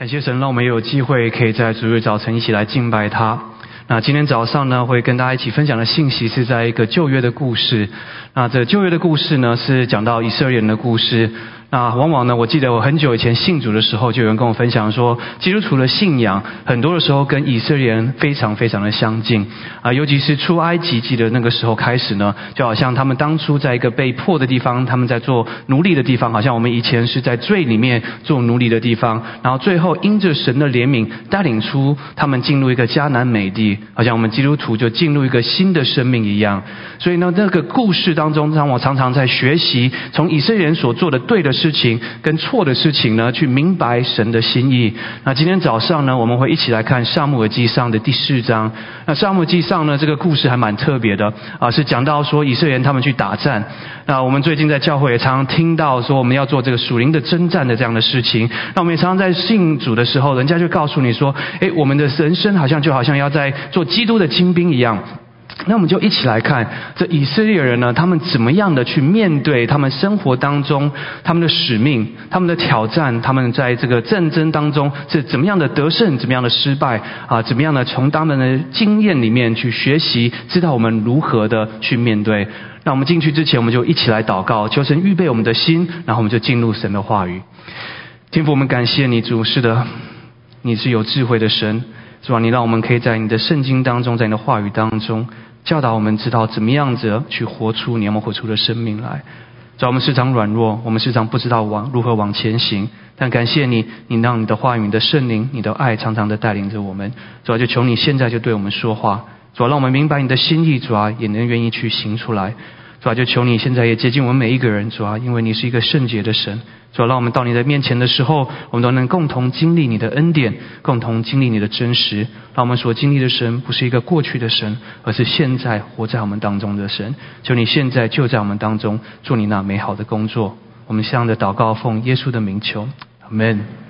感谢神，让我们有机会可以在主日早晨一起来敬拜他。那今天早上呢，会跟大家一起分享的信息是在一个旧约的故事。那这旧约的故事呢，是讲到以色列人的故事。那往往呢，我记得我很久以前信主的时候，就有人跟我分享说，基督徒的信仰很多的时候跟以色列人非常非常的相近啊，尤其是出埃及记的那个时候开始呢，就好像他们当初在一个被迫的地方，他们在做奴隶的地方，好像我们以前是在罪里面做奴隶的地方，然后最后因着神的怜悯带领出他们进入一个迦南美地，好像我们基督徒就进入一个新的生命一样。所以呢，那个故事当中，让我常常在学习从以色列人所做的对的。事情跟错的事情呢，去明白神的心意。那今天早上呢，我们会一起来看《沙漠耳记上》的第四章。那《沙漠耳记上》呢，这个故事还蛮特别的啊，是讲到说以色列人他们去打战。那我们最近在教会也常常听到说，我们要做这个属灵的征战的这样的事情。那我们也常常在信主的时候，人家就告诉你说，诶，我们的人生好像就好像要在做基督的精兵一样。那我们就一起来看这以色列人呢，他们怎么样的去面对他们生活当中他们的使命、他们的挑战，他们在这个战争当中是怎么样的得胜、怎么样的失败啊？怎么样的从他们的经验里面去学习，知道我们如何的去面对？那我们进去之前，我们就一起来祷告，求神预备我们的心，然后我们就进入神的话语。天父，我们感谢你，主是的，你是有智慧的神，是吧？你让我们可以在你的圣经当中，在你的话语当中。教导我们知道怎么样子去活出你要活出的生命来。主要我们时常软弱，我们时常不知道往如何往前行。但感谢你，你让你的话语、你的圣灵、你的爱，常常的带领着我们。主要就求你现在就对我们说话，主要让我们明白你的心意，主要也能愿意去行出来。主要就求你现在也接近我们每一个人，主要因为你是一个圣洁的神。主要让我们到你的面前的时候，我们都能共同经历你的恩典，共同经历你的真实。让我们所经历的神不是一个过去的神，而是现在活在我们当中的神。求你现在就在我们当中做你那美好的工作。我们向着祷告奉耶稣的名求，阿门。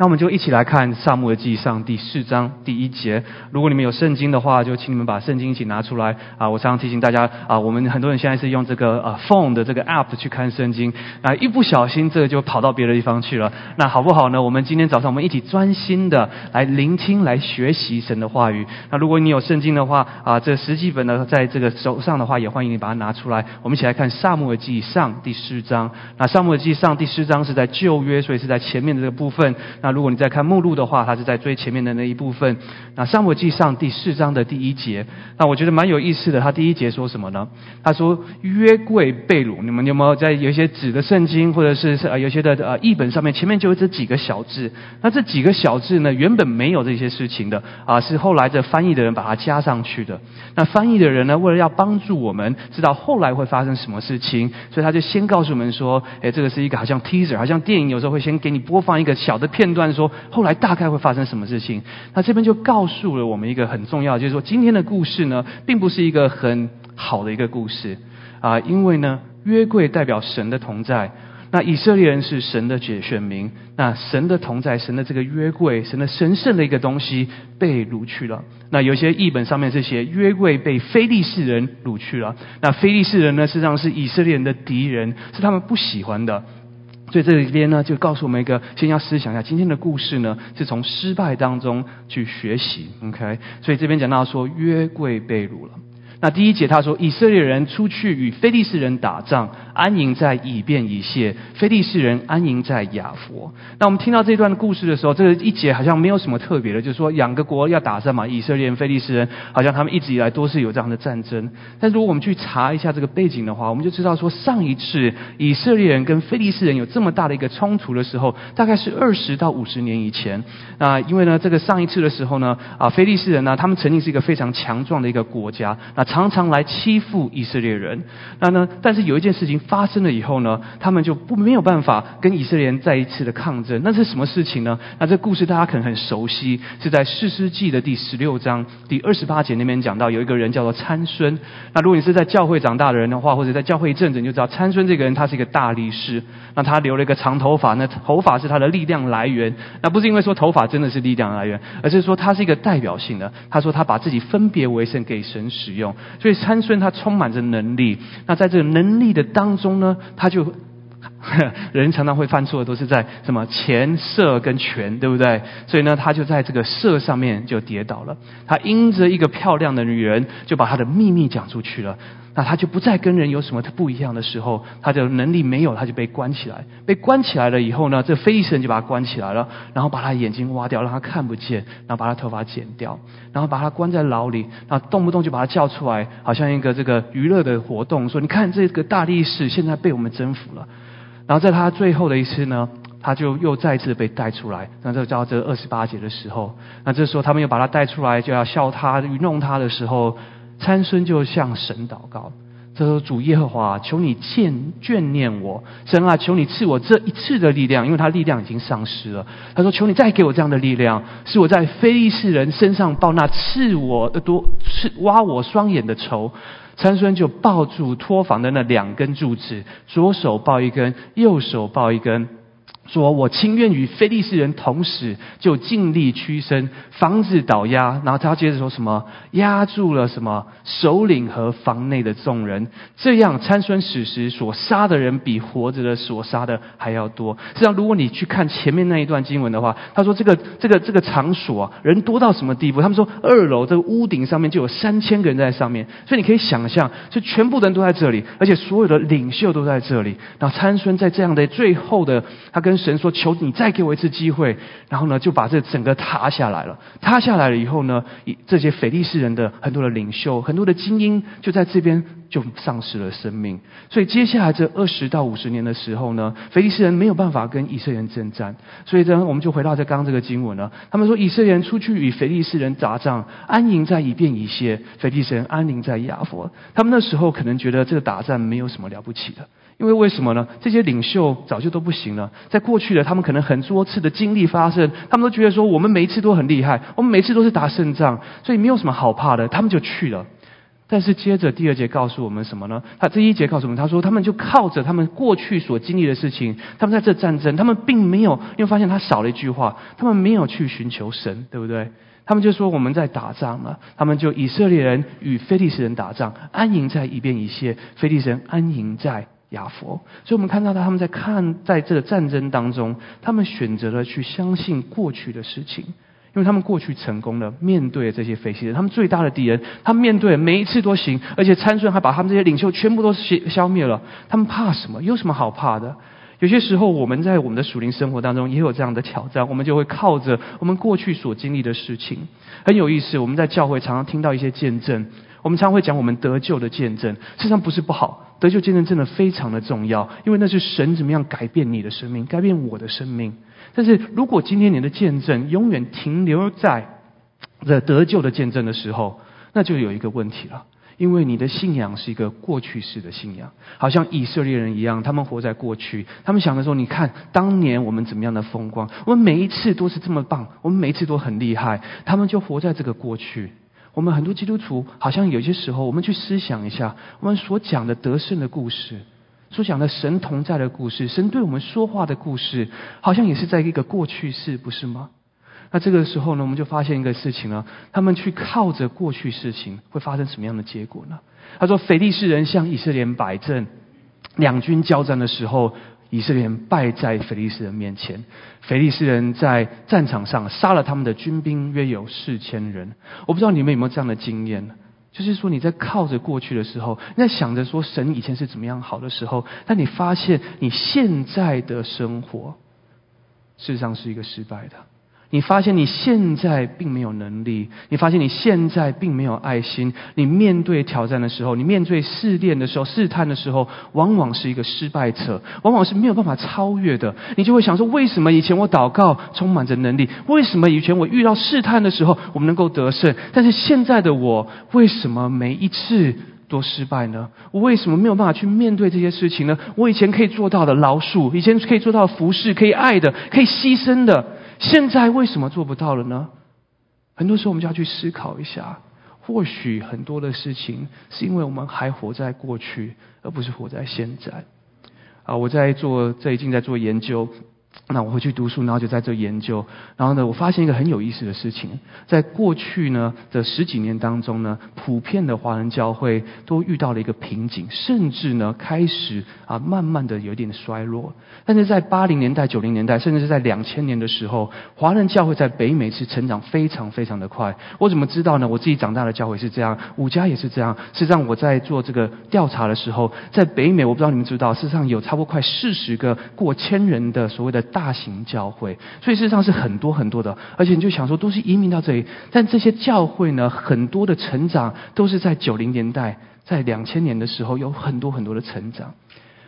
那我们就一起来看《萨母耳记上》第四章第一节。如果你们有圣经的话，就请你们把圣经一起拿出来啊！我常常提醒大家啊，我们很多人现在是用这个呃 phone 的这个 app 去看圣经啊，一不小心这个就跑到别的地方去了。那好不好呢？我们今天早上我们一起专心的来聆听、来学习神的话语。那如果你有圣经的话啊，这十几本呢，在这个手上的话，也欢迎你把它拿出来。我们一起来看《萨母耳记上》第四章。那《萨母耳记上》第四章是在旧约，所以是在前面的这个部分。那如果你在看目录的话，它是在最前面的那一部分。那《沙漠记上》第四章的第一节，那我觉得蛮有意思的。他第一节说什么呢？他说约柜被掳。你们有没有在有一些纸的圣经，或者是呃有些的呃译本上面，前面就有这几个小字？那这几个小字呢，原本没有这些事情的啊，是后来的翻译的人把它加上去的。那翻译的人呢，为了要帮助我们知道后来会发生什么事情，所以他就先告诉我们说：，哎，这个是一个好像 teaser，好像电影有时候会先给你播放一个小的片段，说。后来大概会发生什么事情？那这边就告诉了我们一个很重要，就是说今天的故事呢，并不是一个很好的一个故事啊，因为呢，约柜代表神的同在，那以色列人是神的选选民，那神的同在，神的这个约柜，神的神圣的一个东西被掳去了。那有些译本上面是写约柜被非利士人掳去了。那非利士人呢，实际上是以色列人的敌人，是他们不喜欢的。所以这里边呢，就告诉我们一个，先要思想一下今天的故事呢，是从失败当中去学习，OK？所以这边讲到说，约柜被掳了。那第一节他说，以色列人出去与非利士人打仗，安营在以便以谢；非利士人安营在雅佛。那我们听到这段故事的时候，这个一节好像没有什么特别的，就是说两个国要打仗嘛，以色列人、非利士人，好像他们一直以来都是有这样的战争。但如果我们去查一下这个背景的话，我们就知道说，上一次以色列人跟非利士人有这么大的一个冲突的时候，大概是二十到五十年以前。那因为呢，这个上一次的时候呢，啊，非利士人呢，他们曾经是一个非常强壮的一个国家，那。常常来欺负以色列人，那呢？但是有一件事情发生了以后呢，他们就不没有办法跟以色列人再一次的抗争。那是什么事情呢？那这故事大家可能很熟悉，是在士师记的第十六章第二十八节那边讲到，有一个人叫做参孙。那如果你是在教会长大的人的话，或者在教会一阵子，你就知道参孙这个人他是一个大力士。那他留了一个长头发，那头发是他的力量来源。那不是因为说头发真的是力量来源，而是说他是一个代表性的。他说他把自己分别为圣给神使用。所以参孙他充满着能力，那在这个能力的当中呢，他就 人常常会犯错，都是在什么钱色跟权，对不对？所以呢，他就在这个色上面就跌倒了。他因着一个漂亮的女人，就把他的秘密讲出去了。那他就不再跟人有什么不一样的时候，他的能力没有，他就被关起来。被关起来了以后呢，这非利士人就把他关起来了，然后把他眼睛挖掉，让他看不见，然后把他头发剪掉，然后把他关在牢里，然后动不动就把他叫出来，好像一个这个娱乐的活动，说你看这个大力士现在被我们征服了。然后在他最后的一次呢，他就又再次被带出来。那这叫这二十八节的时候，那这时候他们又把他带出来，就要笑他、愚弄他的时候。参孙就向神祷告，他说：“主耶和华，求你眷眷念我，神啊，求你赐我这一次的力量，因为他力量已经丧失了。”他说：“求你再给我这样的力量，使我在非利士人身上报那刺我的多、刺挖我双眼的仇。”参孙就抱住托房的那两根柱子，左手抱一根，右手抱一根。说我情愿与非利士人同死，就尽力屈身，防止倒压。然后他接着说什么？压住了什么首领和房内的众人，这样参孙死时所杀的人比活着的所杀的还要多。实际上，如果你去看前面那一段经文的话，他说这个这个这个场所啊，人多到什么地步？他们说二楼这个屋顶上面就有三千个人在上面，所以你可以想象，就全部的人都在这里，而且所有的领袖都在这里。然后参孙在这样的最后的，他跟神说：“求你再给我一次机会。”然后呢，就把这整个塌下来了。塌下来了以后呢，这些腓力士人的很多的领袖、很多的精英就在这边就丧失了生命。所以接下来这二十到五十年的时候呢，腓力士人没有办法跟以色列人征战。所以呢，我们就回到这刚刚这个经文了。他们说，以色列人出去与腓力士人打仗，安营在以便以谢；腓力士人安营在亚佛。他们那时候可能觉得这个打仗没有什么了不起的。因为为什么呢？这些领袖早就都不行了。在过去的，他们可能很多次的经历发生，他们都觉得说，我们每一次都很厉害，我们每次都是打胜仗，所以没有什么好怕的，他们就去了。但是接着第二节告诉我们什么呢？他这一节告诉我们，他说他们就靠着他们过去所经历的事情，他们在这战争，他们并没有，因为发现他少了一句话，他们没有去寻求神，对不对？他们就说我们在打仗了，他们就以色列人与非利士人打仗，安营在一边一些，非利士人安营在。亚佛，所以我们看到他们在看在这个战争当中，他们选择了去相信过去的事情，因为他们过去成功了，面对这些非利人，他们最大的敌人，他们面对每一次都行，而且参孙还把他们这些领袖全部都消消灭了，他们怕什么？有什么好怕的？有些时候我们在我们的属灵生活当中也有这样的挑战，我们就会靠着我们过去所经历的事情，很有意思。我们在教会常常听到一些见证。我们常会讲我们得救的见证，事实上不是不好，得救见证真的非常的重要，因为那是神怎么样改变你的生命，改变我的生命。但是如果今天你的见证永远停留在这得救的见证的时候，那就有一个问题了，因为你的信仰是一个过去式的信仰，好像以色列人一样，他们活在过去，他们想的时候，你看当年我们怎么样的风光，我们每一次都是这么棒，我们每一次都很厉害，他们就活在这个过去。我们很多基督徒好像有些时候，我们去思想一下，我们所讲的得胜的故事，所讲的神同在的故事，神对我们说话的故事，好像也是在一个过去式，不是吗？那这个时候呢，我们就发现一个事情了：他们去靠着过去事情，会发生什么样的结果呢？他说：“腓力士人向以色列摆阵，两军交战的时候。”以色列人败在腓利斯人面前，腓利斯人在战场上杀了他们的军兵约有四千人。我不知道你们有没有这样的经验，就是说你在靠着过去的时候，你在想着说神以前是怎么样好的时候，但你发现你现在的生活事实上是一个失败的。你发现你现在并没有能力，你发现你现在并没有爱心。你面对挑战的时候，你面对试炼的时候、试探的时候，往往是一个失败者，往往是没有办法超越的。你就会想说：为什么以前我祷告充满着能力？为什么以前我遇到试探的时候，我们能够得胜？但是现在的我，为什么每一次都失败呢？我为什么没有办法去面对这些事情呢？我以前可以做到的饶恕，以前可以做到服侍、可以爱的、可以牺牲的。现在为什么做不到了呢？很多时候我们就要去思考一下，或许很多的事情是因为我们还活在过去，而不是活在现在。啊，我在做最近在做研究，那我回去读书，然后就在这研究。然后呢，我发现一个很有意思的事情，在过去呢的十几年当中呢，普遍的华人教会都遇到了一个瓶颈，甚至呢开始啊慢慢的有一点衰落。但是在八零年代、九零年代，甚至是在两千年的时候，华人教会在北美是成长非常非常的快。我怎么知道呢？我自己长大的教会是这样，五家也是这样。事实上，我在做这个调查的时候，在北美，我不知道你们知道，事实上有差不多快四十个过千人的所谓的大型教会，所以事实上是很多很多的。而且你就想说，都是移民到这里，但这些教会呢，很多的成长都是在九零年代、在两千年的时候有很多很多的成长。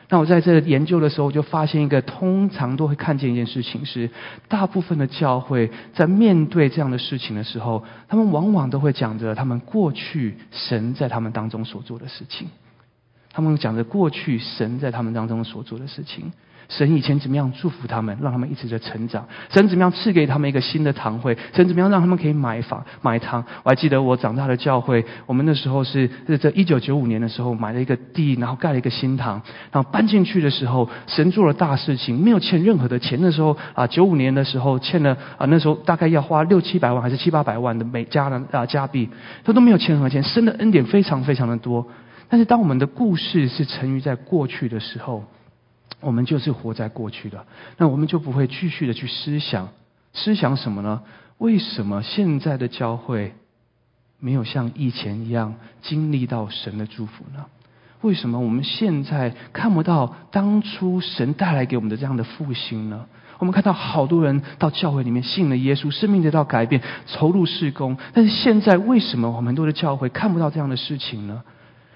那我在这研究的时候，就发现一个通常都会看见一件事情是，大部分的教会在面对这样的事情的时候，他们往往都会讲着他们过去神在他们当中所做的事情，他们讲着过去神在他们当中所做的事情。神以前怎么样祝福他们，让他们一直在成长？神怎么样赐给他们一个新的堂会？神怎么样让他们可以买房买堂？我还记得我长大的教会，我们那时候是是在一九九五年的时候买了一个地，然后盖了一个新堂，然后搬进去的时候，神做了大事情，没有欠任何的钱。那时候啊，九五年的时候欠了啊，那时候大概要花六七百万还是七八百万的美加的啊加币，他都没有欠任何钱。神的恩典非常非常的多。但是当我们的故事是沉于在过去的时候，我们就是活在过去的，那我们就不会继续的去思想，思想什么呢？为什么现在的教会没有像以前一样经历到神的祝福呢？为什么我们现在看不到当初神带来给我们的这样的复兴呢？我们看到好多人到教会里面信了耶稣，生命得到改变，投入事工，但是现在为什么我们很多的教会看不到这样的事情呢？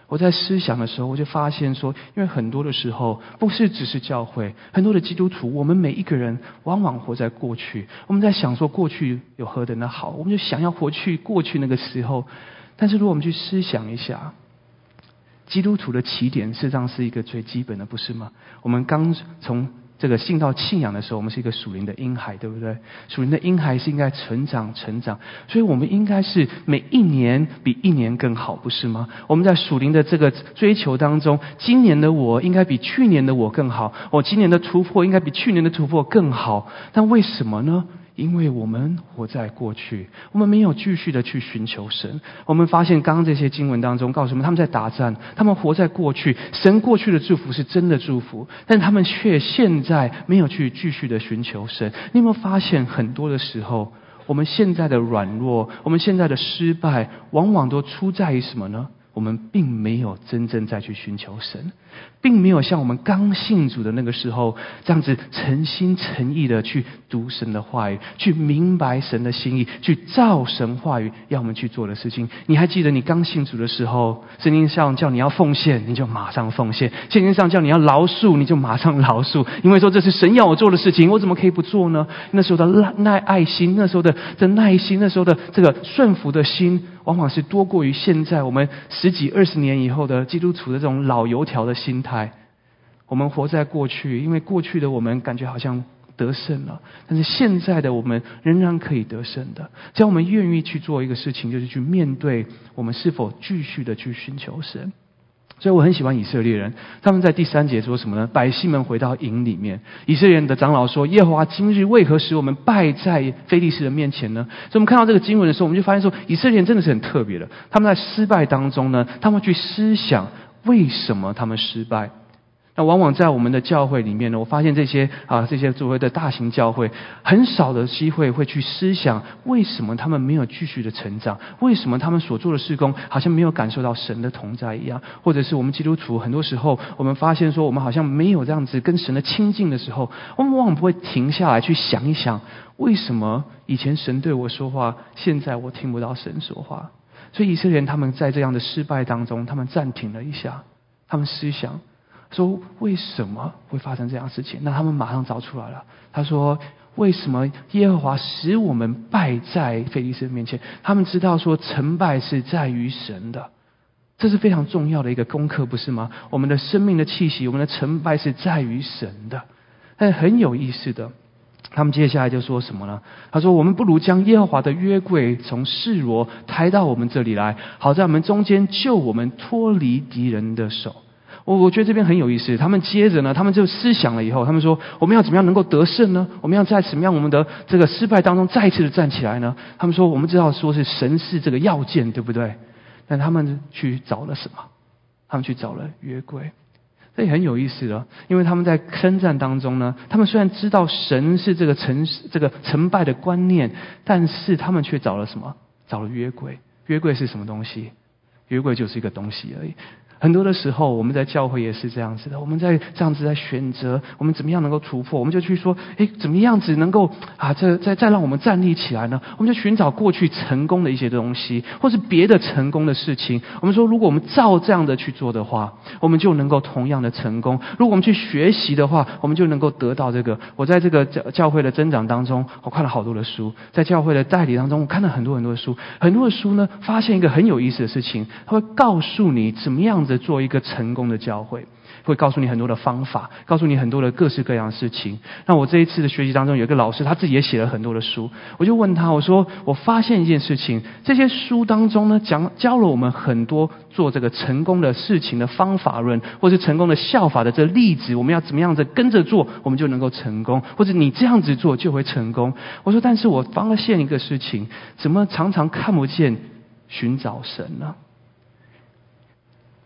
我在思想的时候，我就发现说，因为很多的时候，不是只是教会，很多的基督徒，我们每一个人往往活在过去。我们在想说过去有何等的好，我们就想要活去过去那个时候。但是如果我们去思想一下，基督徒的起点实际上是一个最基本的，不是吗？我们刚从。这个信到信仰的时候，我们是一个属灵的婴孩，对不对？属灵的婴孩是应该成长、成长，所以我们应该是每一年比一年更好，不是吗？我们在属灵的这个追求当中，今年的我应该比去年的我更好，我今年的突破应该比去年的突破更好，但为什么呢？因为我们活在过去，我们没有继续的去寻求神。我们发现刚刚这些经文当中告诉我们，他们在打战，他们活在过去。神过去的祝福是真的祝福，但他们却现在没有去继续的寻求神。你有没有发现，很多的时候，我们现在的软弱，我们现在的失败，往往都出在于什么呢？我们并没有真正再去寻求神。并没有像我们刚信主的那个时候这样子诚心诚意的去读神的话语，去明白神的心意，去照神话语要我们去做的事情。你还记得你刚信主的时候，圣经上叫你要奉献，你就马上奉献；圣经上叫你要饶恕，你就马上饶恕，因为说这是神要我做的事情，我怎么可以不做呢？那时候的耐耐爱心，那时候的的耐心，那时候的这个顺服的心，往往是多过于现在我们十几二十年以后的基督徒的这种老油条的心。态，我们活在过去，因为过去的我们感觉好像得胜了，但是现在的我们仍然可以得胜的。只要我们愿意去做一个事情，就是去面对我们是否继续的去寻求神。所以我很喜欢以色列人，他们在第三节说什么呢？百姓们回到营里面，以色列人的长老说：“耶和华今日为何使我们败在非利士人面前呢？”所以，我们看到这个经文的时候，我们就发现说，以色列人真的是很特别的。他们在失败当中呢，他们去思想。为什么他们失败？那往往在我们的教会里面呢，我发现这些啊，这些所谓的大型教会，很少的机会会去思想为什么他们没有继续的成长，为什么他们所做的事工好像没有感受到神的同在一样，或者是我们基督徒很多时候，我们发现说我们好像没有这样子跟神的亲近的时候，我们往往不会停下来去想一想，为什么以前神对我说话，现在我听不到神说话。所以以色列人他们在这样的失败当中，他们暂停了一下，他们思想说为什么会发生这样事情？那他们马上找出来了。他说：为什么耶和华使我们败在菲利斯面前？他们知道说成败是在于神的，这是非常重要的一个功课，不是吗？我们的生命的气息，我们的成败是在于神的。但很有意思的。他们接下来就说什么呢？他说：“我们不如将耶和华的约柜从示罗抬到我们这里来，好在我们中间救我们脱离敌人的手。”我我觉得这边很有意思。他们接着呢，他们就思想了以后，他们说：我们要怎么样能够得胜呢？我们要在什么样我们的这个失败当中再次的站起来呢？他们说：我们知道说是神是这个要件，对不对？但他们去找了什么？他们去找了约柜。这也很有意思了，因为他们在征战当中呢，他们虽然知道神是这个成这个成败的观念，但是他们却找了什么？找了约柜。约柜是什么东西？约柜就是一个东西而已。很多的时候，我们在教会也是这样子的。我们在这样子在选择，我们怎么样能够突破？我们就去说，哎，怎么样子能够啊，这再再让我们站立起来呢？我们就寻找过去成功的一些东西，或是别的成功的事情。我们说，如果我们照这样的去做的话，我们就能够同样的成功。如果我们去学习的话，我们就能够得到这个。我在这个教教会的增长当中，我看了好多的书，在教会的代理当中，我看了很多很多的书。很多的书呢，发现一个很有意思的事情，它会告诉你怎么样。做一个成功的教会，会告诉你很多的方法，告诉你很多的各式各样的事情。那我这一次的学习当中，有一个老师，他自己也写了很多的书。我就问他，我说：我发现一件事情，这些书当中呢，讲教了我们很多做这个成功的事情的方法论，或是成功的效法的这例子，我们要怎么样子跟着做，我们就能够成功，或者你这样子做就会成功。我说：但是我发现一个事情，怎么常常看不见寻找神呢？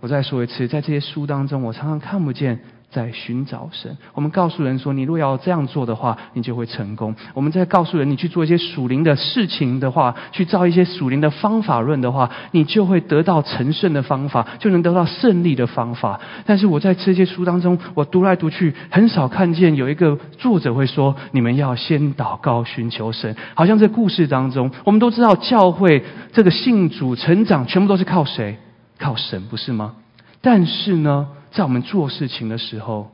我再说一次，在这些书当中，我常常看不见在寻找神。我们告诉人说，你若要这样做的话，你就会成功。我们在告诉人，你去做一些属灵的事情的话，去造一些属灵的方法论的话，你就会得到成圣的方法，就能得到胜利的方法。但是我在这些书当中，我读来读去，很少看见有一个作者会说，你们要先祷告寻求神。好像这故事当中，我们都知道教会这个信主成长，全部都是靠谁？靠神不是吗？但是呢，在我们做事情的时候，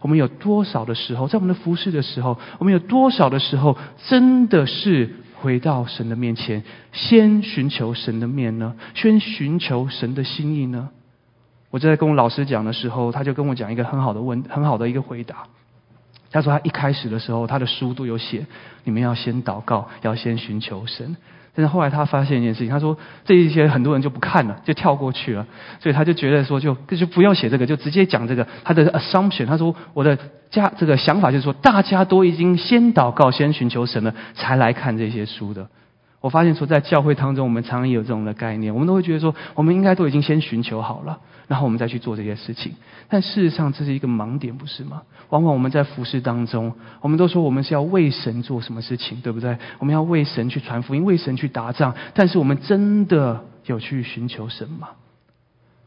我们有多少的时候，在我们的服侍的时候，我们有多少的时候，真的是回到神的面前，先寻求神的面呢？先寻求神的心意呢？我在跟我老师讲的时候，他就跟我讲一个很好的问，很好的一个回答。他说他一开始的时候，他的书都有写，你们要先祷告，要先寻求神。但是后来他发现一件事情，他说这一些很多人就不看了，就跳过去了，所以他就觉得说就就不要写这个，就直接讲这个他的 assumption。他说我的家这个想法就是说，大家都已经先祷告、先寻求神了，才来看这些书的。我发现说，在教会当中，我们常常有这种的概念，我们都会觉得说，我们应该都已经先寻求好了，然后我们再去做这些事情。但事实上，这是一个盲点，不是吗？往往我们在服侍当中，我们都说我们是要为神做什么事情，对不对？我们要为神去传福音，为神去打仗。但是我们真的有去寻求神吗？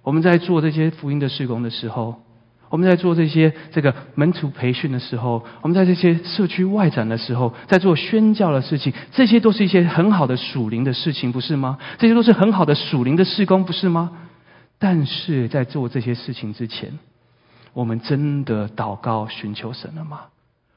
我们在做这些福音的事工的时候。我们在做这些这个门徒培训的时候，我们在这些社区外展的时候，在做宣教的事情，这些都是一些很好的属灵的事情，不是吗？这些都是很好的属灵的事工，不是吗？但是在做这些事情之前，我们真的祷告寻求神了吗？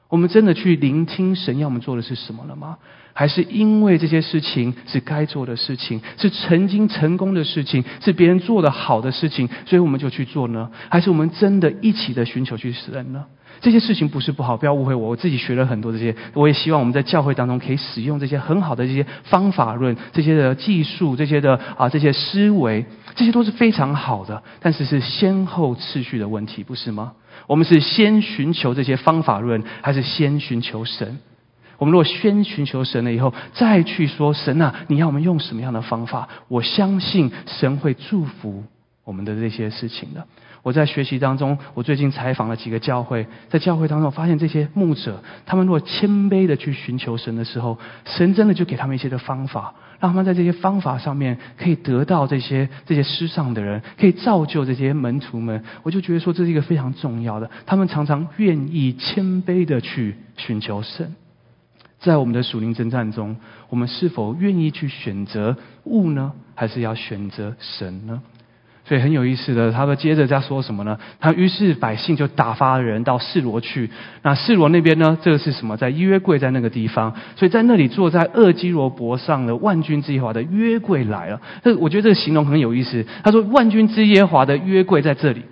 我们真的去聆听神要我们做的是什么了吗？还是因为这些事情是该做的事情，是曾经成功的事情，是别人做的好的事情，所以我们就去做呢？还是我们真的一起的寻求去死人呢？这些事情不是不好，不要误会我。我自己学了很多这些，我也希望我们在教会当中可以使用这些很好的这些方法论、这些的技术、这些的啊这些思维，这些都是非常好的。但是是先后次序的问题，不是吗？我们是先寻求这些方法论，还是先寻求神？我们如果先寻求神了以后，再去说神啊，你要我们用什么样的方法？我相信神会祝福我们的这些事情的。我在学习当中，我最近采访了几个教会，在教会当中，我发现这些牧者，他们如果谦卑的去寻求神的时候，神真的就给他们一些的方法，让他们在这些方法上面可以得到这些这些失上的人，可以造就这些门徒们。我就觉得说，这是一个非常重要的。他们常常愿意谦卑的去寻求神。在我们的属灵征战中，我们是否愿意去选择物呢？还是要选择神呢？所以很有意思的，他们接着在说什么呢？他于是百姓就打发人到示罗去。那示罗那边呢？这个是什么？在约柜在那个地方，所以在那里坐在厄基罗伯上的万军之耶华的约柜来了。这我觉得这个形容很有意思。他说万军之耶华的约柜在这里。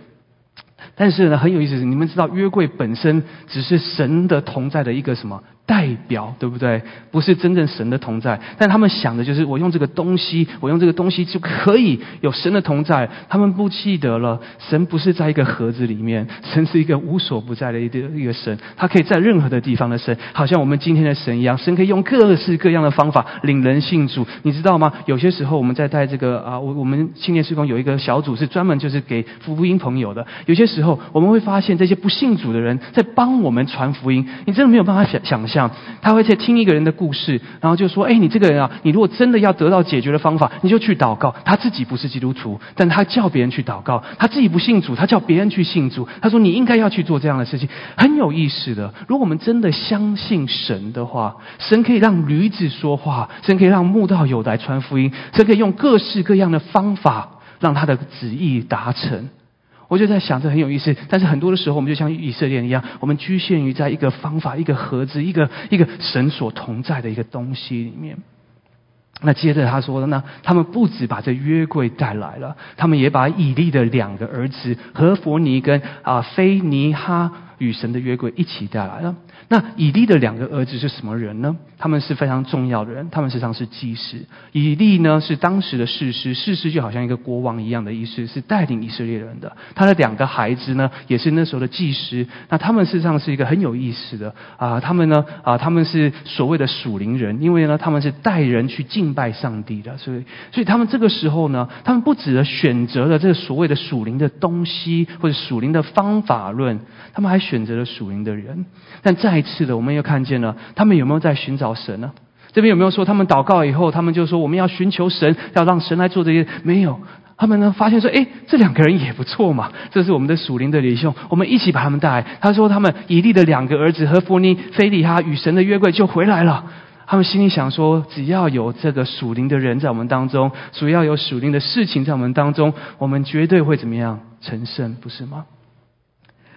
但是呢，很有意思，你们知道约柜本身只是神的同在的一个什么代表对不对？不是真正神的同在，但他们想的就是我用这个东西，我用这个东西就可以有神的同在。他们不记得了，神不是在一个盒子里面，神是一个无所不在的一个一个神，他可以在任何的地方的神，好像我们今天的神一样，神可以用各式各样的方法领人信主，你知道吗？有些时候我们在带这个啊，我我们青年施工有一个小组是专门就是给福音朋友的。有些时时候我们会发现这些不信主的人在帮我们传福音，你真的没有办法想想象。他会在听一个人的故事，然后就说：“哎，你这个人啊，你如果真的要得到解决的方法，你就去祷告。”他自己不是基督徒，但他叫别人去祷告；他自己不信主，他叫别人去信主。他说：“你应该要去做这样的事情，很有意思的。如果我们真的相信神的话，神可以让驴子说话，神可以让慕道友来传福音，神可以用各式各样的方法让他的旨意达成。”我就在想，这很有意思。但是很多的时候，我们就像以色列一样，我们局限于在一个方法、一个盒子、一个一个神所同在的一个东西里面。那接着他说：“的呢他们不止把这约柜带来了，他们也把以利的两个儿子何弗尼跟啊菲尼哈与神的约柜一起带来了。”那以利的两个儿子是什么人呢？他们是非常重要的人，他们实际上是祭司。以利呢是当时的士师，士师就好像一个国王一样的意思，是带领以色列人的。他的两个孩子呢也是那时候的祭司。那他们事实上是一个很有意思的啊，他们呢啊他们是所谓的属灵人，因为呢他们是带人去敬拜上帝的，所以所以他们这个时候呢，他们不只选择了这个所谓的属灵的东西或者属灵的方法论，他们还选择了属灵的人，但在再次的，我们又看见了他们有没有在寻找神呢？这边有没有说他们祷告以后，他们就说我们要寻求神，要让神来做这些？没有，他们呢发现说，哎，这两个人也不错嘛，这是我们的属灵的领袖，我们一起把他们带来。他说他们以利的两个儿子和弗尼、菲利哈与神的约柜就回来了。他们心里想说，只要有这个属灵的人在我们当中，只要有属灵的事情在我们当中，我们绝对会怎么样成圣，不是吗？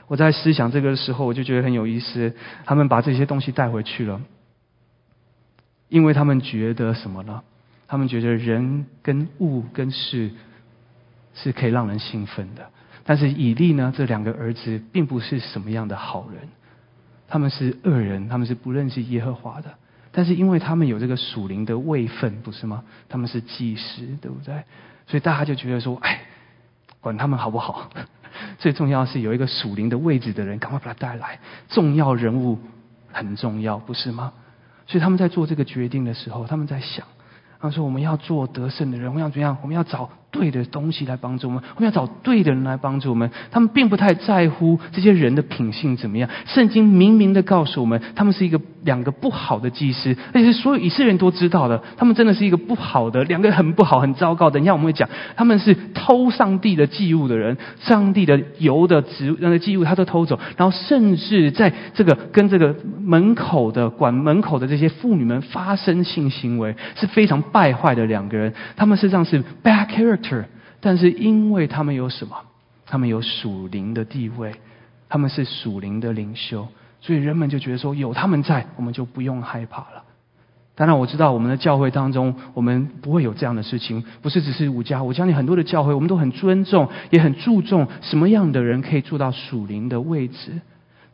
我在思想这个的时候，我就觉得很有意思。他们把这些东西带回去了，因为他们觉得什么呢？他们觉得人跟物跟事是可以让人兴奋的。但是以利呢，这两个儿子并不是什么样的好人，他们是恶人，他们是不认识耶和华的。但是因为他们有这个属灵的位分，不是吗？他们是祭司，对不对？所以大家就觉得说，哎，管他们好不好？最重要是有一个属灵的位置的人，赶快把他带来。重要人物很重要，不是吗？所以他们在做这个决定的时候，他们在想，他说：“我们要做得胜的人，我们要怎样？我们要找。”对的东西来帮助我们，我们要找对的人来帮助我们。他们并不太在乎这些人的品性怎么样。圣经明明的告诉我们，他们是一个两个不好的祭司，而且是所有以色列人都知道的，他们真的是一个不好的，两个很不好、很糟糕。等一下我们会讲，他们是偷上帝的祭物的人，上帝的油的植物那个祭物他都偷走，然后甚至在这个跟这个门口的管门口的这些妇女们发生性行为，是非常败坏的两个人。他们实际上是 bad character。但是因为他们有什么？他们有属灵的地位，他们是属灵的领袖，所以人们就觉得说，有他们在，我们就不用害怕了。当然，我知道我们的教会当中，我们不会有这样的事情，不是只是五家。我相信很多的教会，我们都很尊重，也很注重什么样的人可以做到属灵的位置。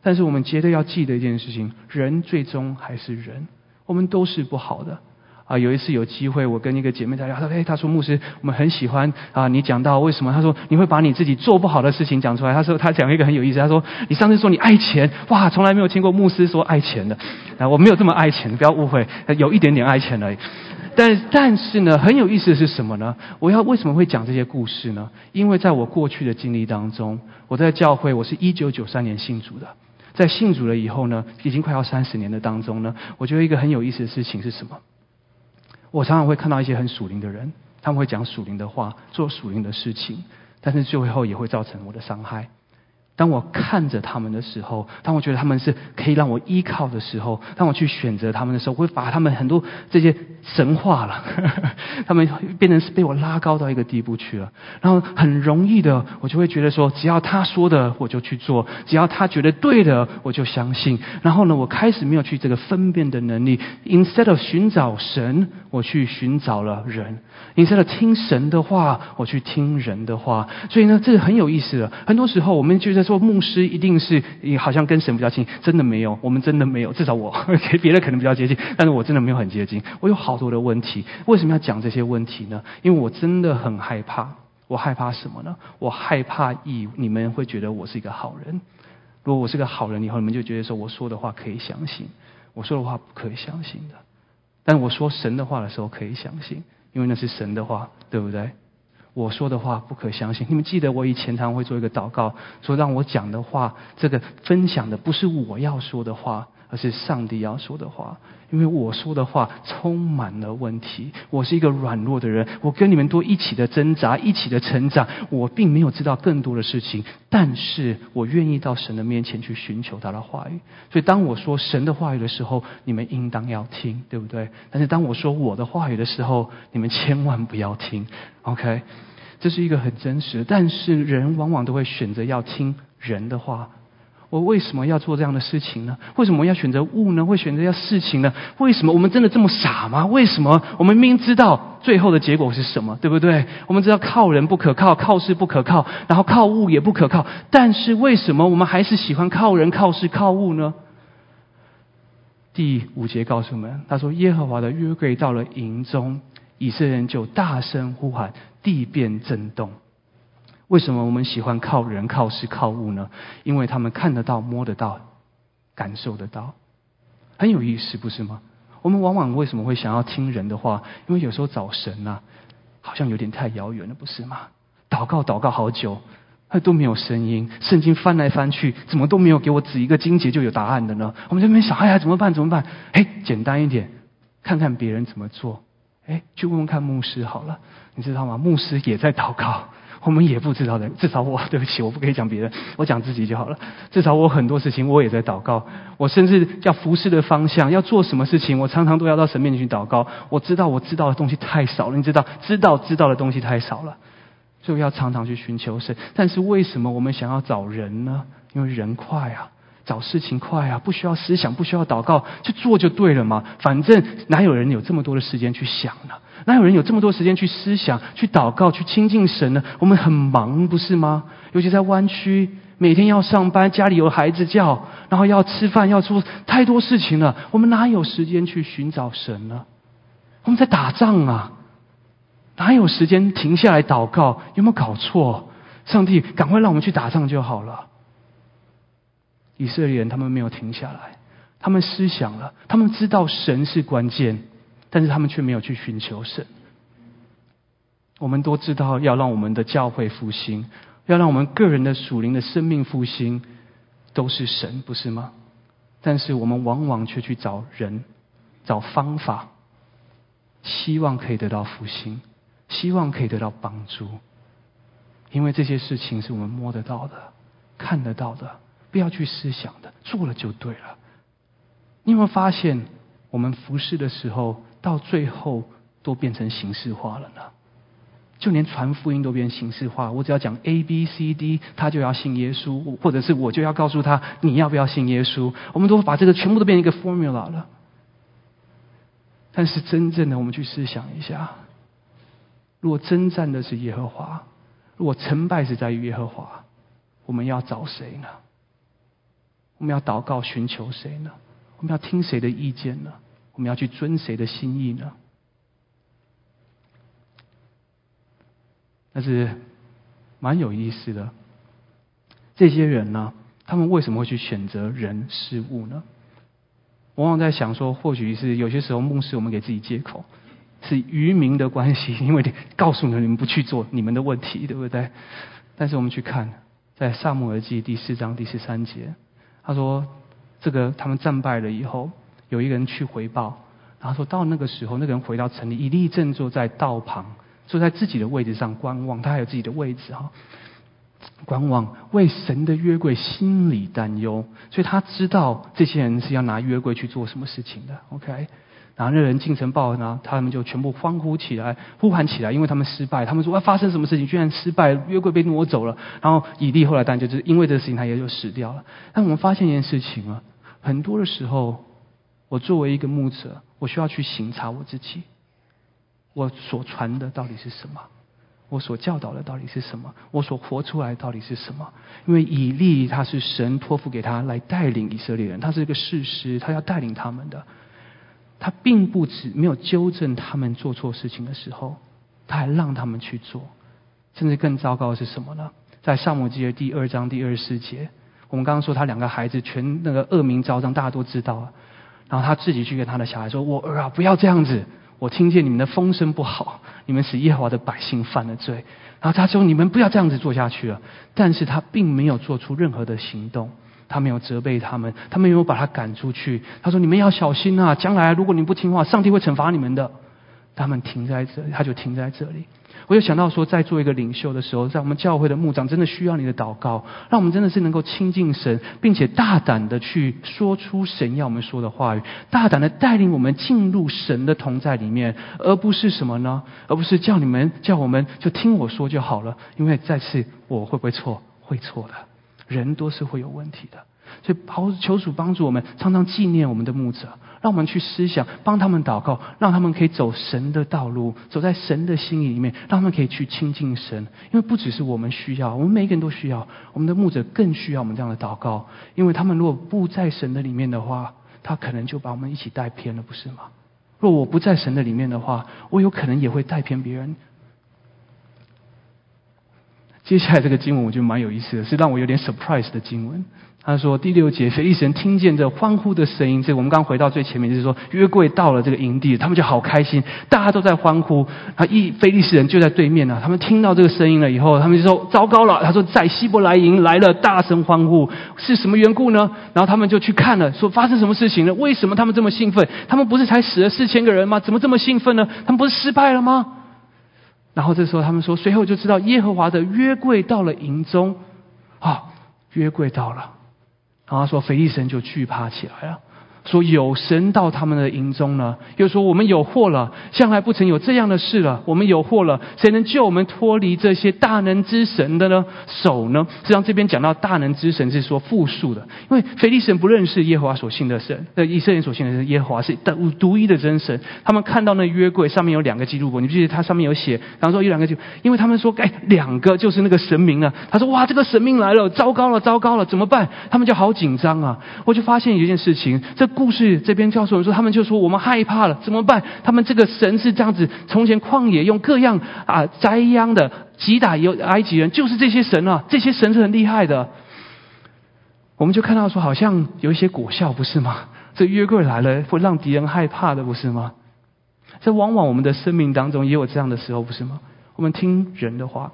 但是我们绝对要记得一件事情：人最终还是人，我们都是不好的。啊，有一次有机会，我跟一个姐妹在聊，她说：“哎，她说牧师，我们很喜欢啊，你讲到为什么？她说你会把你自己做不好的事情讲出来。她说她讲一个很有意思，她说你上次说你爱钱，哇，从来没有听过牧师说爱钱的。啊，我没有这么爱钱，不要误会，有一点点爱钱而已。但但是呢，很有意思的是什么呢？我要为什么会讲这些故事呢？因为在我过去的经历当中，我在教会，我是一九九三年信主的，在信主了以后呢，已经快要三十年的当中呢，我觉得一个很有意思的事情是什么？我常常会看到一些很属灵的人，他们会讲属灵的话，做属灵的事情，但是最后也会造成我的伤害。当我看着他们的时候，当我觉得他们是可以让我依靠的时候，当我去选择他们的时候，我会把他们很多这些神话了，他们变成是被我拉高到一个地步去了。然后很容易的，我就会觉得说，只要他说的我就去做，只要他觉得对的我就相信。然后呢，我开始没有去这个分辨的能力，instead of 寻找神，我去寻找了人；instead of 听神的话，我去听人的话。所以呢，这是很有意思的。很多时候我们觉得。说牧师一定是好像跟神比较近，真的没有，我们真的没有，至少我 别的可能比较接近，但是我真的没有很接近。我有好多的问题，为什么要讲这些问题呢？因为我真的很害怕，我害怕什么呢？我害怕以你们会觉得我是一个好人。如果我是个好人，以后你们就觉得说我说的话可以相信，我说的话不可以相信的。但我说神的话的时候可以相信，因为那是神的话，对不对？我说的话不可相信。你们记得我以前常会做一个祷告，说让我讲的话，这个分享的不是我要说的话。而是上帝要说的话，因为我说的话充满了问题。我是一个软弱的人，我跟你们都一起的挣扎，一起的成长。我并没有知道更多的事情，但是我愿意到神的面前去寻求他的话语。所以当我说神的话语的时候，你们应当要听，对不对？但是当我说我的话语的时候，你们千万不要听。OK，这是一个很真实。但是人往往都会选择要听人的话。我为什么要做这样的事情呢？为什么要选择物呢？会选择要事情呢？为什么我们真的这么傻吗？为什么我们明明知道最后的结果是什么，对不对？我们知道靠人不可靠，靠事不可靠，然后靠物也不可靠，但是为什么我们还是喜欢靠人、靠事、靠物呢？第五节告诉我们，他说：“耶和华的约柜到了营中，以色列人就大声呼喊，地变震动。”为什么我们喜欢靠人、靠事、靠物呢？因为他们看得到、摸得到、感受得到，很有意思，不是吗？我们往往为什么会想要听人的话？因为有时候找神呐，好像有点太遥远了，不是吗？祷告祷告好久，都没有声音。圣经翻来翻去，怎么都没有给我指一个经节就有答案的呢？我们这边想，哎呀，怎么办？怎么办？哎，简单一点，看看别人怎么做。哎，去问问看牧师好了，你知道吗？牧师也在祷告。我们也不知道的，至少我 对不起，我不可以讲别人，我讲自己就好了。至少我很多事情我也在祷告，我甚至要服侍的方向，要做什么事情，我常常都要到神面前去祷告。我知道我知道的东西太少了，你知道，知道知道的东西太少了，所以要常常去寻求神。但是为什么我们想要找人呢？因为人快啊。找事情快啊，不需要思想，不需要祷告，去做就对了嘛。反正哪有人有这么多的时间去想呢？哪有人有这么多时间去思想、去祷告、去亲近神呢？我们很忙，不是吗？尤其在湾区，每天要上班，家里有孩子叫，然后要吃饭，要做太多事情了。我们哪有时间去寻找神呢？我们在打仗啊，哪有时间停下来祷告？有没有搞错？上帝，赶快让我们去打仗就好了。以色列人他们没有停下来，他们思想了，他们知道神是关键，但是他们却没有去寻求神。我们都知道要让我们的教会复兴，要让我们个人的属灵的生命复兴，都是神，不是吗？但是我们往往却去找人，找方法，希望可以得到复兴，希望可以得到帮助，因为这些事情是我们摸得到的、看得到的。不要去思想的，做了就对了。你有没有发现，我们服侍的时候，到最后都变成形式化了呢？就连传福音都变形式化。我只要讲 A B C D，他就要信耶稣，或者是我就要告诉他你要不要信耶稣。我们都把这个全部都变成一个 formula 了。但是真正的，我们去思想一下，如果征战的是耶和华，如果成败是在于耶和华，我们要找谁呢？我们要祷告寻求谁呢？我们要听谁的意见呢？我们要去遵谁的心意呢？但是蛮有意思的，这些人呢，他们为什么会去选择人事物呢？往往在想说，或许是有些时候牧师我们给自己借口，是愚民的关系，因为告诉你们你们不去做你们的问题，对不对？但是我们去看，在萨姆尔记第四章第十三节。他说：“这个他们战败了以后，有一个人去回报，然后说到那个时候，那个人回到城里，以利正坐在道旁，坐在自己的位置上观望，他还有自己的位置哈，观望为神的约柜心里担忧，所以他知道这些人是要拿约柜去做什么事情的。OK。”然后那人进城报呢，他们就全部欢呼起来，呼喊起来，因为他们失败。他们说：“啊，发生什么事情？居然失败，约柜被挪走了。”然后以利后来当然就是因为这个事情，他也就死掉了。但我们发现一件事情啊，很多的时候，我作为一个牧者，我需要去省察我自己，我所传的到底是什么？我所教导的到底是什么？我所活出来到底是什么？因为以利他是神托付给他来带领以色列人，他是一个事实，他要带领他们的。他并不止没有纠正他们做错事情的时候，他还让他们去做。甚至更糟糕的是什么呢？在萨姆记的第二章第二十四节，我们刚刚说他两个孩子全那个恶名昭彰，大家都知道啊。然后他自己去跟他的小孩说：“我儿啊，不要这样子。”我听见你们的风声不好，你们使耶和华的百姓犯了罪。然后他说：“你们不要这样子做下去了。”但是他并没有做出任何的行动，他没有责备他们，他没有把他赶出去。他说：“你们要小心啊，将来如果你不听话，上帝会惩罚你们的。”他们停在这里，他就停在这里。我就想到说，在做一个领袖的时候，在我们教会的牧长，真的需要你的祷告，让我们真的是能够亲近神，并且大胆的去说出神要我们说的话语，大胆的带领我们进入神的同在里面，而不是什么呢？而不是叫你们叫我们就听我说就好了。因为再次，我会不会错？会错的，人都是会有问题的。所以，求求主帮助我们，常常纪念我们的牧者。让我们去思想，帮他们祷告，让他们可以走神的道路，走在神的心意里面，让他们可以去亲近神。因为不只是我们需要，我们每一个人都需要，我们的牧者更需要我们这样的祷告。因为他们如果不在神的里面的话，他可能就把我们一起带偏了，不是吗？若我不在神的里面的话，我有可能也会带偏别人。接下来这个经文我觉得蛮有意思的，是让我有点 surprise 的经文。他说第六节，非利士人听见这欢呼的声音，这我们刚回到最前面，就是说约柜到了这个营地，他们就好开心，大家都在欢呼。他一非利士人就在对面呢，他们听到这个声音了以后，他们就说糟糕了。他说在希伯来营来了，大声欢呼，是什么缘故呢？然后他们就去看了，说发生什么事情了？为什么他们这么兴奋？他们不是才死了四千个人吗？怎么这么兴奋呢？他们不是失败了吗？然后这时候他们说，随后就知道耶和华的约柜到了营中，啊，约柜到了。然后说，腓力神就惧怕起来了。说有神到他们的营中呢，又说我们有祸了，向来不曾有这样的事了。我们有祸了，谁能救我们脱离这些大能之神的呢手呢？实际上这边讲到大能之神是说复数的，因为腓力神不认识耶和华所信的神，呃，以色列所信的是耶和华是独独一的真神。他们看到那约柜上面有两个记录簿，你记得它上面有写，然后说有两个就，因为他们说哎两个就是那个神明了。他说哇这个神明来了，糟糕了糟糕了，怎么办？他们就好紧张啊！我就发现一件事情，这。故事这边告诉我们说，他们就说我们害怕了，怎么办？他们这个神是这样子，从前旷野用各样啊灾殃的击打有埃及人，就是这些神啊，这些神是很厉害的。我们就看到说，好像有一些果效，不是吗？这约柜来了，会让敌人害怕的，不是吗？这往往我们的生命当中也有这样的时候，不是吗？我们听人的话。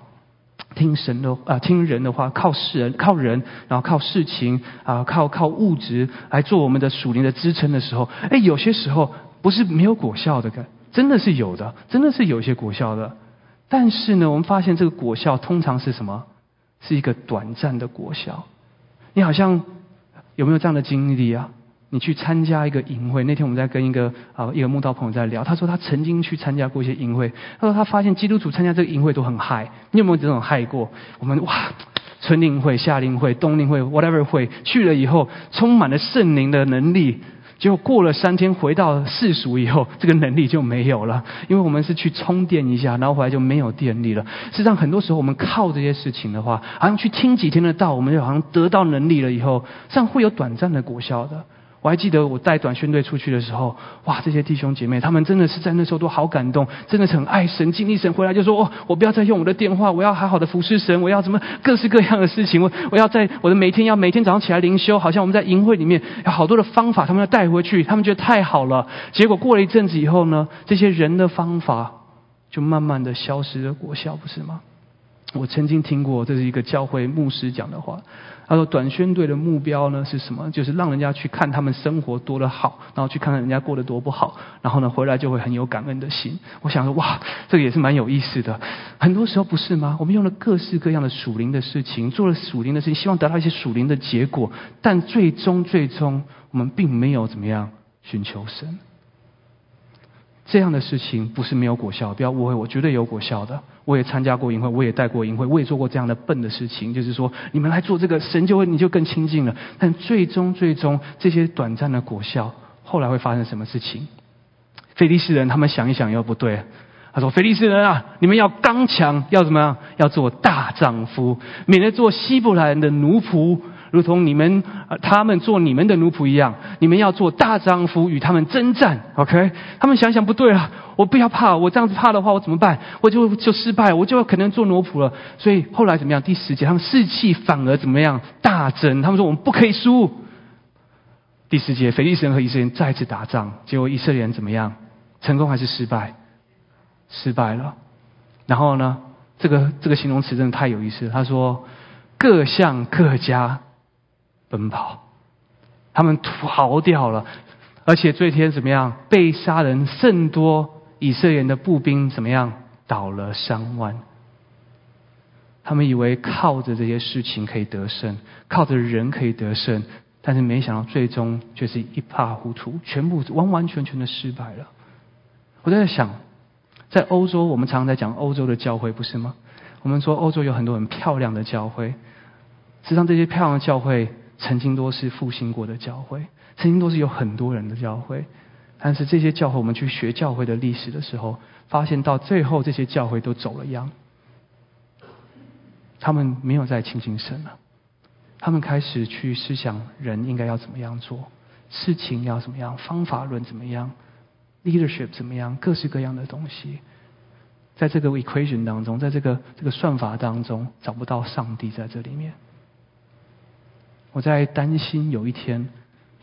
听神的啊，听人的话，靠世人，靠人，然后靠事情啊，靠靠物质来做我们的属灵的支撑的时候，哎，有些时候不是没有果效的，真的是有的，真的是有一些果效的。但是呢，我们发现这个果效通常是什么？是一个短暂的果效。你好像有没有这样的经历啊？你去参加一个营会，那天我们在跟一个啊一个慕道朋友在聊，他说他曾经去参加过一些营会，他说他发现基督徒参加这个营会都很嗨，你有没有这种嗨过？我们哇，春令会、夏令会、冬令会，whatever 会去了以后，充满了圣灵的能力，结果过了三天回到世俗以后，这个能力就没有了，因为我们是去充电一下，然后回来就没有电力了。实际上很多时候我们靠这些事情的话，好像去听几天的道，我们就好像得到能力了以后，这样会有短暂的果效的。我还记得我带短宣队出去的时候，哇，这些弟兄姐妹，他们真的是在那时候都好感动，真的是很爱神、敬意神。回来就说：哦，我不要再用我的电话，我要好好的服侍神，我要什么各式各样的事情，我我要在我的每天要每天早上起来灵修，好像我们在营会里面有好多的方法，他们要带回去，他们觉得太好了。结果过了一阵子以后呢，这些人的方法就慢慢的消失了果效，不是吗？我曾经听过，这是一个教会牧师讲的话。他说：“短宣队的目标呢是什么？就是让人家去看他们生活多的好，然后去看看人家过得多不好，然后呢回来就会很有感恩的心。我想说，哇，这个也是蛮有意思的。很多时候不是吗？我们用了各式各样的属灵的事情，做了属灵的事情，希望得到一些属灵的结果，但最终最终我们并没有怎么样寻求神。”这样的事情不是没有果效，不要误会，我绝对有果效的。我也参加过营会，我也带过营会，我也做过这样的笨的事情，就是说你们来做这个，神就会你就更亲近了。但最终最终这些短暂的果效，后来会发生什么事情？菲利斯人他们想一想又不对，他说：“菲利斯人啊，你们要刚强，要怎么样？要做大丈夫，免得做希伯来人的奴仆，如同你们他们做你们的奴仆一样。你们要做大丈夫，与他们征战。”OK，他们想想不对了，我不要怕，我这样子怕的话，我怎么办？我就就失败，我就可能做奴仆了。所以后来怎么样？第十节，他们士气反而怎么样？大增。他们说：“我们不可以输。”第十节，腓力斯人和以色列人再次打仗，结果以色列人怎么样？成功还是失败？失败了，然后呢？这个这个形容词真的太有意思。他说：“各向各家奔跑，他们逃掉了，而且这天怎么样？被杀人甚多，以色列人的步兵怎么样？倒了三万。他们以为靠着这些事情可以得胜，靠着人可以得胜，但是没想到最终却是一塌糊涂，全部完完全全的失败了。我在想。在欧洲，我们常常在讲欧洲的教会，不是吗？我们说欧洲有很多很漂亮的教会，实际上这些漂亮的教会曾经都是复兴过的教会，曾经都是有很多人的教会。但是这些教会，我们去学教会的历史的时候，发现到最后这些教会都走了样，他们没有再亲近神了，他们开始去思想人应该要怎么样做，事情要怎么样，方法论怎么样。leadership 怎么样？各式各样的东西，在这个 equation 当中，在这个这个算法当中，找不到上帝在这里面。我在担心有一天，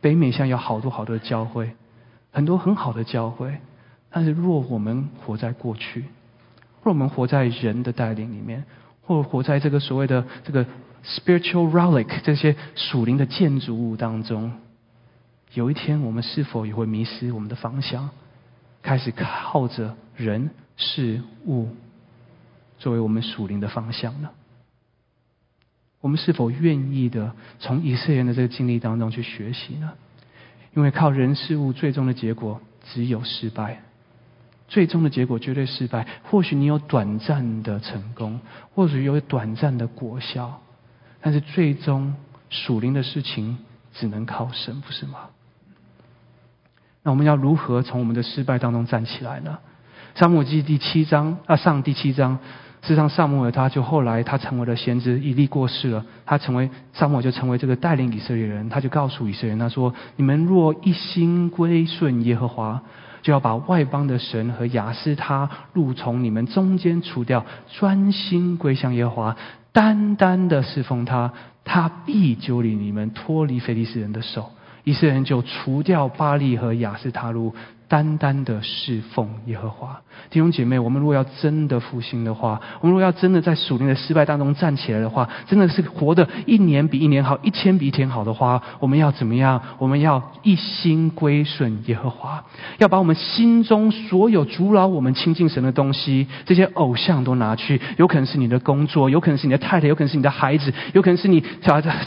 北美像有好多好多的教会，很多很好的教会，但是若我们活在过去，若我们活在人的带领里面，或活在这个所谓的这个 spiritual relic 这些属灵的建筑物当中，有一天我们是否也会迷失我们的方向？开始靠着人事物作为我们属灵的方向呢？我们是否愿意的从以色列人的这个经历当中去学习呢？因为靠人事物，最终的结果只有失败，最终的结果绝对失败。或许你有短暂的成功，或许有短暂的果效，但是最终属灵的事情只能靠神，不是吗？那我们要如何从我们的失败当中站起来呢？萨母记第七章啊，上第七章，事实上萨母尔他就后来他成为了先知，以利过世了，他成为萨母尔就成为这个带领以色列人，他就告诉以色列人他说：你们若一心归顺耶和华，就要把外邦的神和雅斯他路从你们中间除掉，专心归向耶和华，单单的侍奉他，他必救领你们脱离非利士人的手。以色列人就除掉巴利和雅斯塔路，单单的侍奉耶和华。弟兄姐妹，我们如果要真的复兴的话，我们如果要真的在属灵的失败当中站起来的话，真的是活的一年比一年好，一天比一天好的话，我们要怎么样？我们要一心归顺耶和华，要把我们心中所有阻扰我们亲近神的东西，这些偶像都拿去。有可能是你的工作，有可能是你的太太，有可能是你的孩子，有可能是你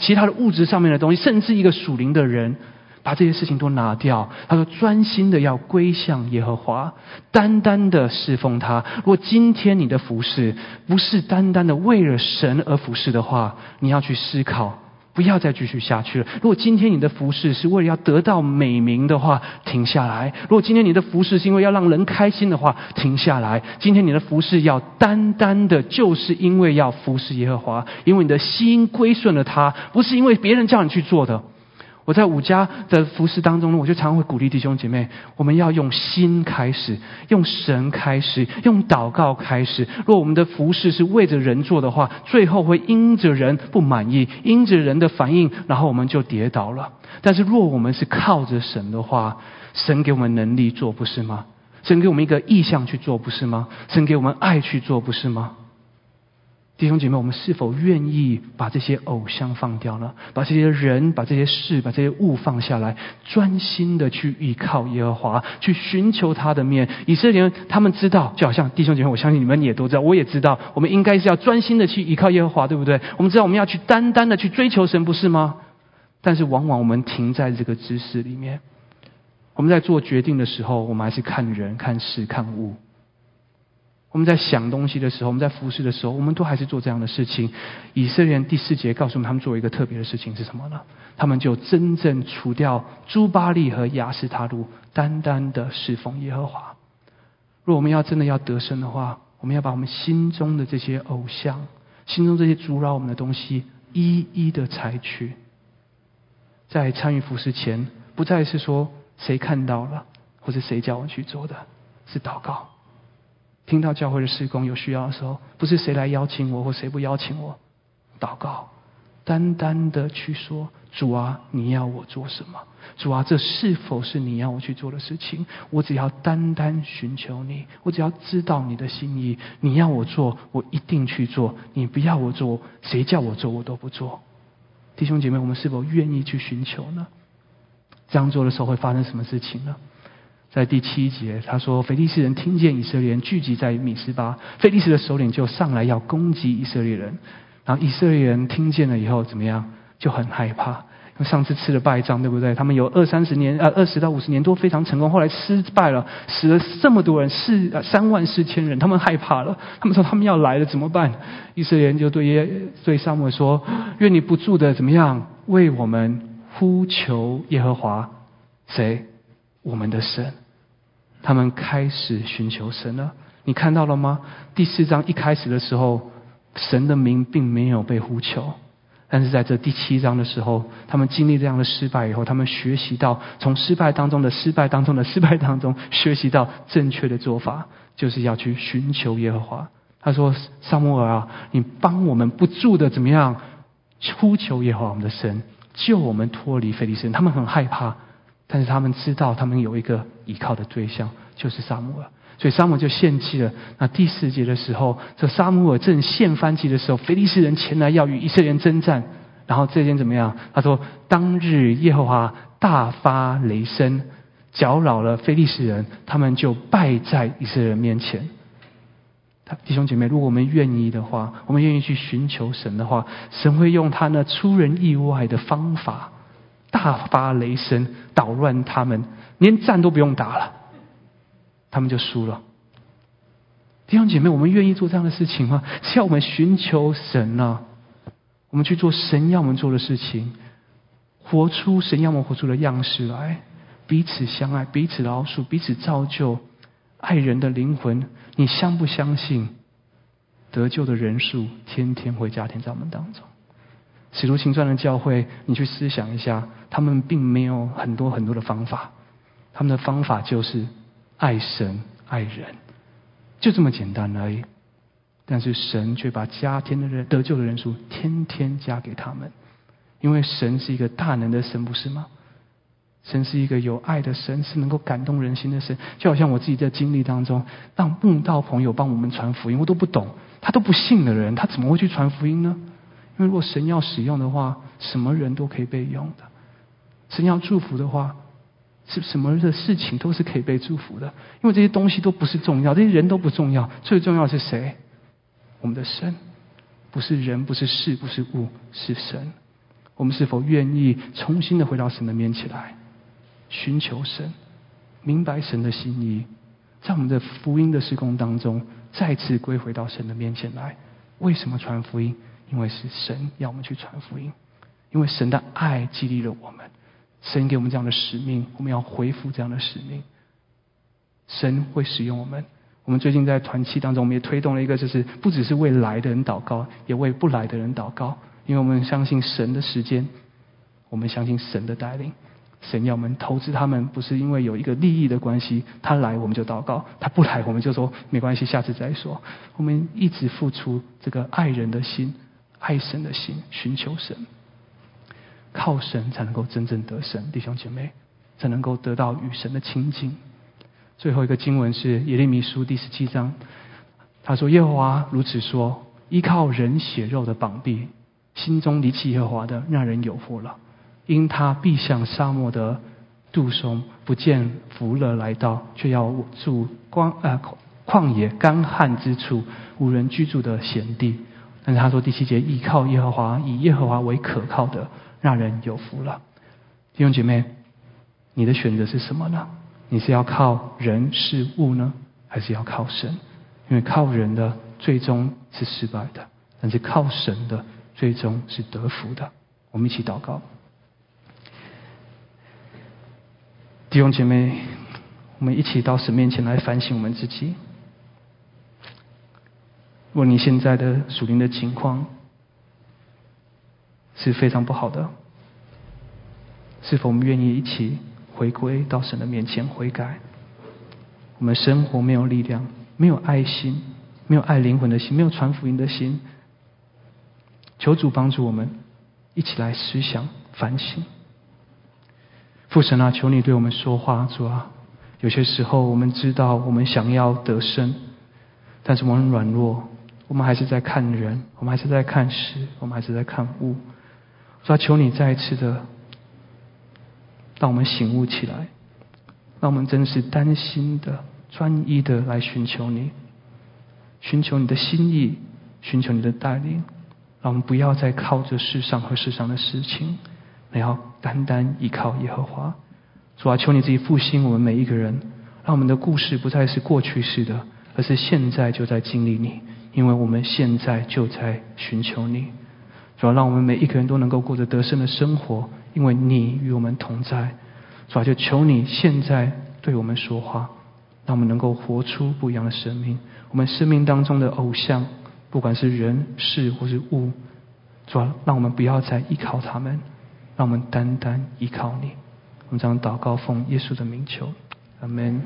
其他的物质上面的东西，甚至一个属灵的人。把这些事情都拿掉。他说：“专心的要归向耶和华，单单的侍奉他。如果今天你的服饰不是单单的为了神而服侍的话，你要去思考，不要再继续下去了。如果今天你的服饰是为了要得到美名的话，停下来；如果今天你的服饰是因为要让人开心的话，停下来。今天你的服饰要单单的，就是因为要服侍耶和华，因为你的心归顺了他，不是因为别人叫你去做的。”我在五家的服饰当中呢，我就常会鼓励弟兄姐妹，我们要用心开始，用神开始，用祷告开始。若我们的服饰是为着人做的话，最后会因着人不满意，因着人的反应，然后我们就跌倒了。但是若我们是靠着神的话，神给我们能力做，不是吗？神给我们一个意向去做，不是吗？神给我们爱去做，不是吗？弟兄姐妹，我们是否愿意把这些偶像放掉呢？把这些人、把这些事、把这些物放下来，专心的去依靠耶和华，去寻求他的面。以色列人他们知道，就好像弟兄姐妹，我相信你们也都知道，我也知道，我们应该是要专心的去依靠耶和华，对不对？我们知道我们要去单单的去追求神，不是吗？但是往往我们停在这个知识里面，我们在做决定的时候，我们还是看人、看事、看物。我们在想东西的时候，我们在服侍的时候，我们都还是做这样的事情。以色列人第四节告诉我们，他们做一个特别的事情是什么呢？他们就真正除掉朱巴利和亚斯塔路，单单的侍奉耶和华。若我们要真的要得胜的话，我们要把我们心中的这些偶像、心中这些阻扰我们的东西，一一的采取。在参与服饰前，不再是说谁看到了，或者谁叫我去做的，是祷告。听到教会的施工有需要的时候，不是谁来邀请我，或谁不邀请我，祷告。单单的去说，主啊，你要我做什么？主啊，这是否是你要我去做的事情？我只要单单寻求你，我只要知道你的心意。你要我做，我一定去做；你不要我做，谁叫我做，我都不做。弟兄姐妹，我们是否愿意去寻求呢？这样做的时候会发生什么事情呢？在第七节，他说：“腓利斯人听见以色列人聚集在米斯巴，腓利斯的首领就上来要攻击以色列人。”然后以色列人听见了以后怎么样？就很害怕。因为上次吃了败仗，对不对？他们有二三十年，呃，二十到五十年都非常成功。后来失败了，死了这么多人，四三万四千人，他们害怕了。他们说他们要来了，怎么办？以色列人就对耶对撒母说：“愿你不住的怎么样？为我们呼求耶和华，谁？我们的神。”他们开始寻求神了。你看到了吗？第四章一开始的时候。神的名并没有被呼求，但是在这第七章的时候，他们经历这样的失败以后，他们学习到从失败当中的失败当中的失败当中学习到正确的做法，就是要去寻求耶和华。他说：“萨摩尔啊，你帮我们不住的怎么样呼求耶和华我们的神，救我们脱离非利士人。”他们很害怕，但是他们知道他们有一个依靠的对象，就是萨摩尔。所以沙姆就献祭了。那第四节的时候，这沙姆尔正献翻祭的时候，菲利士人前来要与以色列人征战。然后这天怎么样？他说：“当日耶和华大发雷声，搅扰了菲利士人，他们就败在以色列人面前。”弟兄姐妹，如果我们愿意的话，我们愿意去寻求神的话，神会用他那出人意外的方法，大发雷声，捣乱他们，连战都不用打了。他们就输了。弟兄姐妹，我们愿意做这样的事情吗？是要我们寻求神呢？我们去做神要我们做的事情，活出神要我们活出的样式来，彼此相爱，彼此饶恕，彼此造就爱人的灵魂。你相不相信得救的人数天天会加添在我们当中？使徒行传的教会，你去思想一下，他们并没有很多很多的方法，他们的方法就是。爱神爱人，就这么简单而已。但是神却把加添的人得救的人数天天加给他们，因为神是一个大能的神，不是吗？神是一个有爱的神，是能够感动人心的神。就好像我自己在经历当中，让慕道朋友帮我们传福音，我都不懂，他都不信的人，他怎么会去传福音呢？因为如果神要使用的话，什么人都可以被用的。神要祝福的话。是什么的事情都是可以被祝福的，因为这些东西都不是重要，这些人都不重要，最重要是谁？我们的神，不是人，不是事，不是物，是神。我们是否愿意重新的回到神的面前来，寻求神，明白神的心意，在我们的福音的施工当中，再次归回到神的面前来？为什么传福音？因为是神要我们去传福音，因为神的爱激励了我们。神给我们这样的使命，我们要回复这样的使命。神会使用我们。我们最近在团契当中，我们也推动了一个，就是不只是为来的人祷告，也为不来的人祷告。因为我们相信神的时间，我们相信神的带领。神要我们投资他们，不是因为有一个利益的关系。他来我们就祷告，他不来我们就说没关系，下次再说。我们一直付出这个爱人的心、爱神的心，寻求神。靠神才能够真正得神，弟兄姐妹才能够得到与神的亲近。最后一个经文是耶利米书第十七章，他说：“耶和华如此说：依靠人血肉的膀臂，心中离弃耶和华的，让人有福了。因他必向沙漠的杜松，不见福乐来到，却要住光呃旷野干旱之处，无人居住的险地。但是他说第七节，依靠耶和华，以耶和华为可靠的。”让人有福了，弟兄姐妹，你的选择是什么呢？你是要靠人事物呢，还是要靠神？因为靠人的最终是失败的，但是靠神的最终是得福的。我们一起祷告，弟兄姐妹，我们一起到神面前来反省我们自己。问你现在的属灵的情况是非常不好的，是否我们愿意一起回归到神的面前悔改？我们生活没有力量，没有爱心，没有爱灵魂的心，没有传福音的心。求主帮助我们，一起来思想反省。父神啊，求你对我们说话，主啊！有些时候我们知道我们想要得胜，但是我们软弱，我们还是在看人，我们还是在看事，我们还是在看物。主啊，求你再一次的让我们醒悟起来，让我们真的是担心的、专一的来寻求你，寻求你的心意，寻求你的带领。让我们不要再靠着世上和世上的事情，而要单单依靠耶和华。主啊，求你自己复兴我们每一个人，让我们的故事不再是过去式的，而是现在就在经历你，因为我们现在就在寻求你。主啊，让我们每一个人都能够过着得胜的生活，因为你与我们同在。主啊，就求你现在对我们说话，让我们能够活出不一样的生命。我们生命当中的偶像。不管是人事或是物，主要让我们不要再依靠他们，让我们单单依靠你。我们将祷告奉耶稣的名求，阿门。